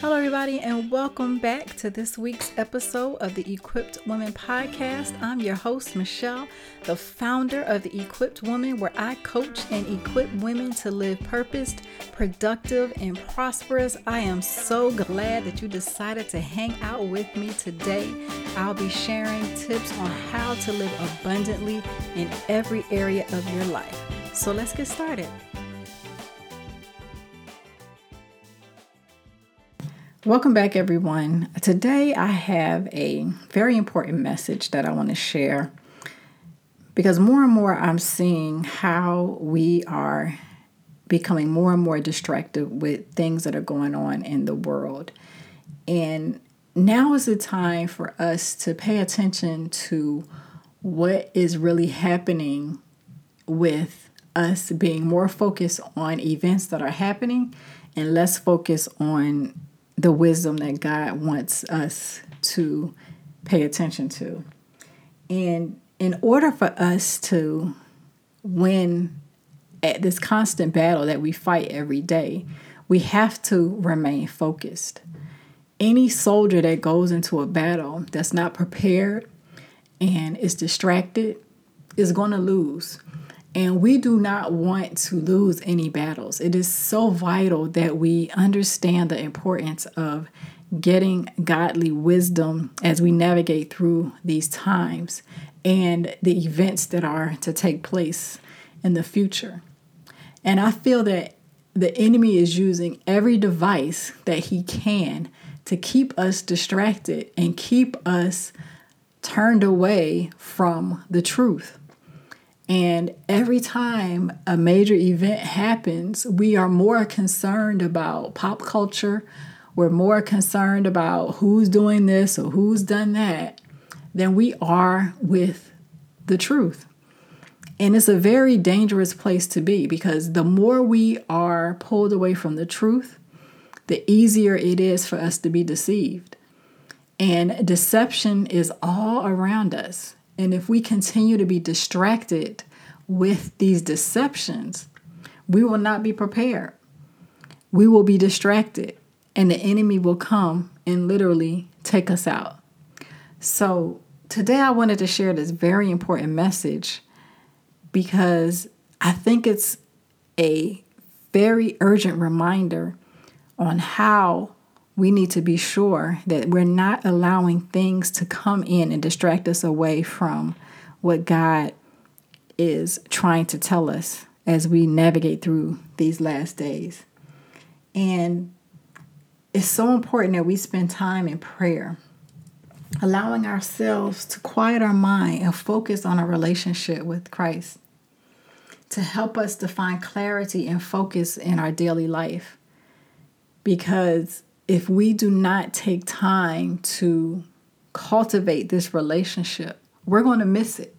Hello, everybody, and welcome back to this week's episode of the Equipped Woman Podcast. I'm your host, Michelle, the founder of the Equipped Woman, where I coach and equip women to live purposed, productive, and prosperous. I am so glad that you decided to hang out with me today. I'll be sharing tips on how to live abundantly in every area of your life. So let's get started. Welcome back, everyone. Today I have a very important message that I want to share because more and more I'm seeing how we are becoming more and more distracted with things that are going on in the world. And now is the time for us to pay attention to what is really happening with us being more focused on events that are happening and less focused on the wisdom that God wants us to pay attention to. And in order for us to win at this constant battle that we fight every day, we have to remain focused. Any soldier that goes into a battle that's not prepared and is distracted is going to lose. And we do not want to lose any battles. It is so vital that we understand the importance of getting godly wisdom as we navigate through these times and the events that are to take place in the future. And I feel that the enemy is using every device that he can to keep us distracted and keep us turned away from the truth. And every time a major event happens, we are more concerned about pop culture. We're more concerned about who's doing this or who's done that than we are with the truth. And it's a very dangerous place to be because the more we are pulled away from the truth, the easier it is for us to be deceived. And deception is all around us. And if we continue to be distracted with these deceptions, we will not be prepared. We will be distracted, and the enemy will come and literally take us out. So, today I wanted to share this very important message because I think it's a very urgent reminder on how we need to be sure that we're not allowing things to come in and distract us away from what God is trying to tell us as we navigate through these last days. And it's so important that we spend time in prayer, allowing ourselves to quiet our mind and focus on our relationship with Christ to help us to find clarity and focus in our daily life. Because if we do not take time to cultivate this relationship, we're going to miss it.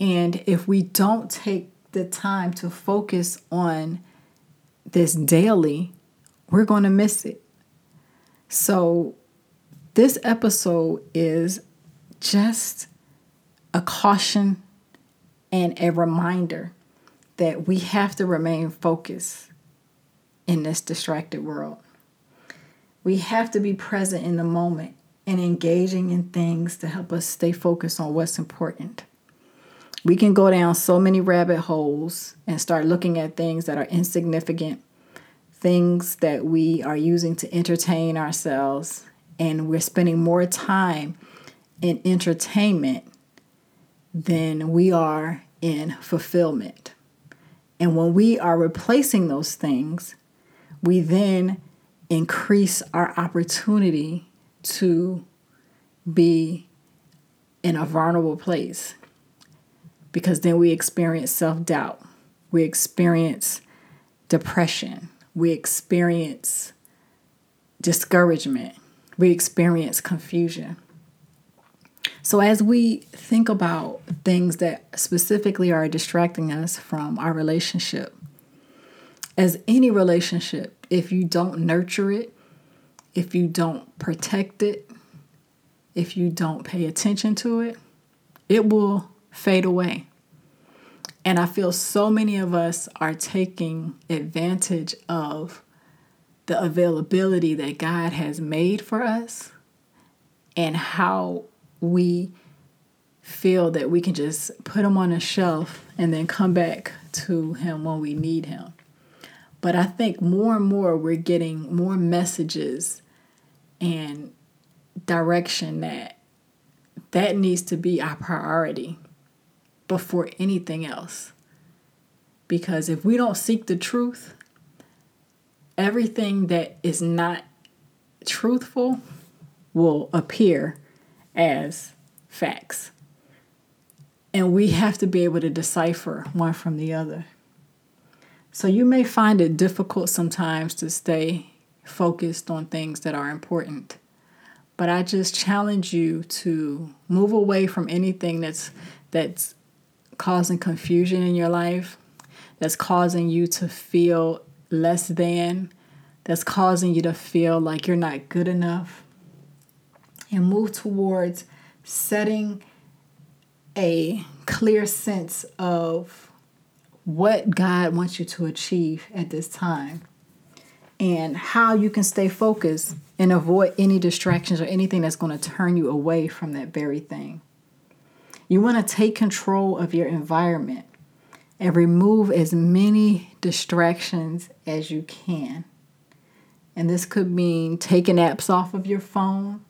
And if we don't take the time to focus on this daily, we're going to miss it. So, this episode is just a caution and a reminder that we have to remain focused in this distracted world. We have to be present in the moment and engaging in things to help us stay focused on what's important. We can go down so many rabbit holes and start looking at things that are insignificant, things that we are using to entertain ourselves, and we're spending more time in entertainment than we are in fulfillment. And when we are replacing those things, we then increase our opportunity to be in a vulnerable place. Because then we experience self doubt, we experience depression, we experience discouragement, we experience confusion. So, as we think about things that specifically are distracting us from our relationship, as any relationship, if you don't nurture it, if you don't protect it, if you don't pay attention to it, it will fade away. And I feel so many of us are taking advantage of the availability that God has made for us and how we feel that we can just put him on a shelf and then come back to him when we need him. But I think more and more we're getting more messages and direction that that needs to be our priority before anything else. Because if we don't seek the truth, everything that is not truthful will appear as facts. And we have to be able to decipher one from the other. So you may find it difficult sometimes to stay focused on things that are important. But I just challenge you to move away from anything that's that's causing confusion in your life, that's causing you to feel less than, that's causing you to feel like you're not good enough. And move towards setting a clear sense of what God wants you to achieve at this time and how you can stay focused and avoid any distractions or anything that's going to turn you away from that very thing. You want to take control of your environment and remove as many distractions as you can. And this could mean taking apps off of your phone,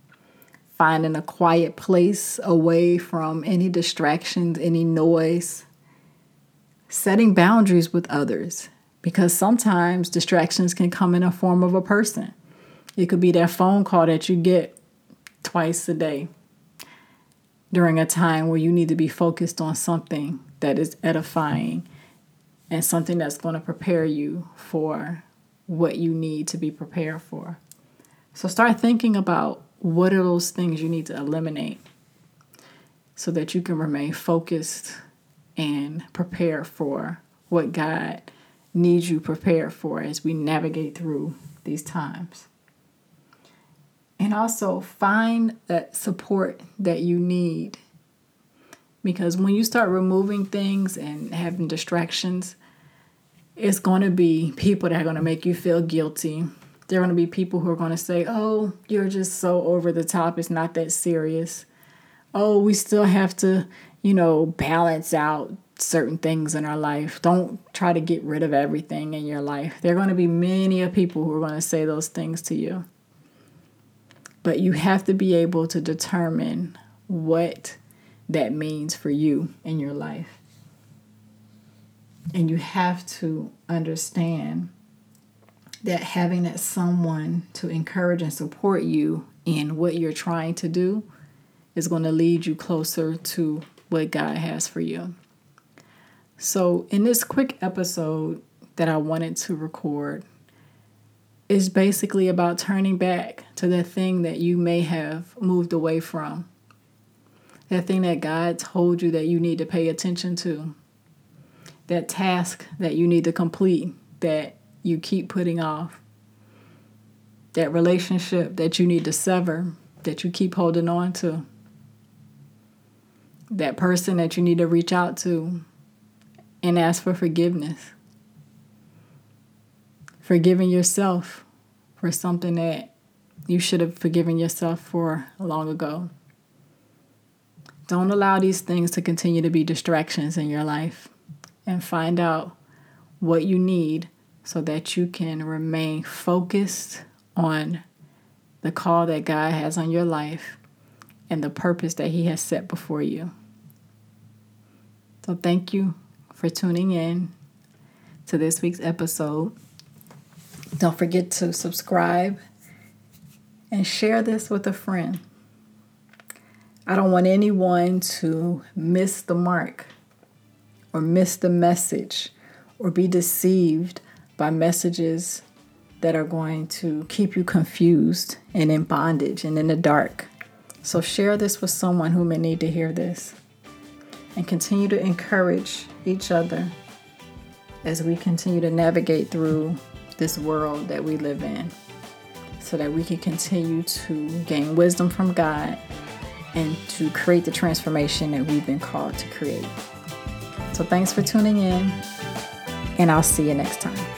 finding a quiet place away from any distractions, any noise, setting boundaries with others because sometimes distractions can come in a form of a person. It could be that phone call that you get twice a day during a time where you need to be focused on something that is edifying and something that's going to prepare you for what you need to be prepared for. So start thinking about what are those things you need to eliminate so that you can remain focused and prepare for what God needs you prepared for as we navigate through these times. And also find that support that you need. Because when you start removing things and having distractions, it's going to be people that are going to make you feel guilty. There are going to be people who are going to say, Oh, you're just so over the top. It's not that serious. Oh, we still have to, you know, balance out certain things in our life. Don't try to get rid of everything in your life. There are going to be many of people who are going to say those things to you. But you have to be able to determine what that means for you in your life. And you have to understand that having that someone to encourage and support you in what you're trying to do is going to lead you closer to what God has for you. So, in this quick episode that I wanted to record, is basically about turning back to the thing that you may have moved away from. That thing that God told you that you need to pay attention to. That task that you need to complete that you keep putting off. That relationship that you need to sever that you keep holding on to. That person that you need to reach out to and ask for forgiveness. Forgiving yourself for something that you should have forgiven yourself for long ago. Don't allow these things to continue to be distractions in your life and find out what you need so that you can remain focused on the call that God has on your life and the purpose that He has set before you. So, thank you for tuning in to this week's episode. Don't forget to subscribe and share this with a friend. I don't want anyone to miss the mark or miss the message or be deceived by messages that are going to keep you confused and in bondage and in the dark. So share this with someone who may need to hear this and continue to encourage each other as we continue to navigate through this world that we live in so that we can continue to gain wisdom from God and to create the transformation that we've been called to create. So, thanks for tuning in, and I'll see you next time.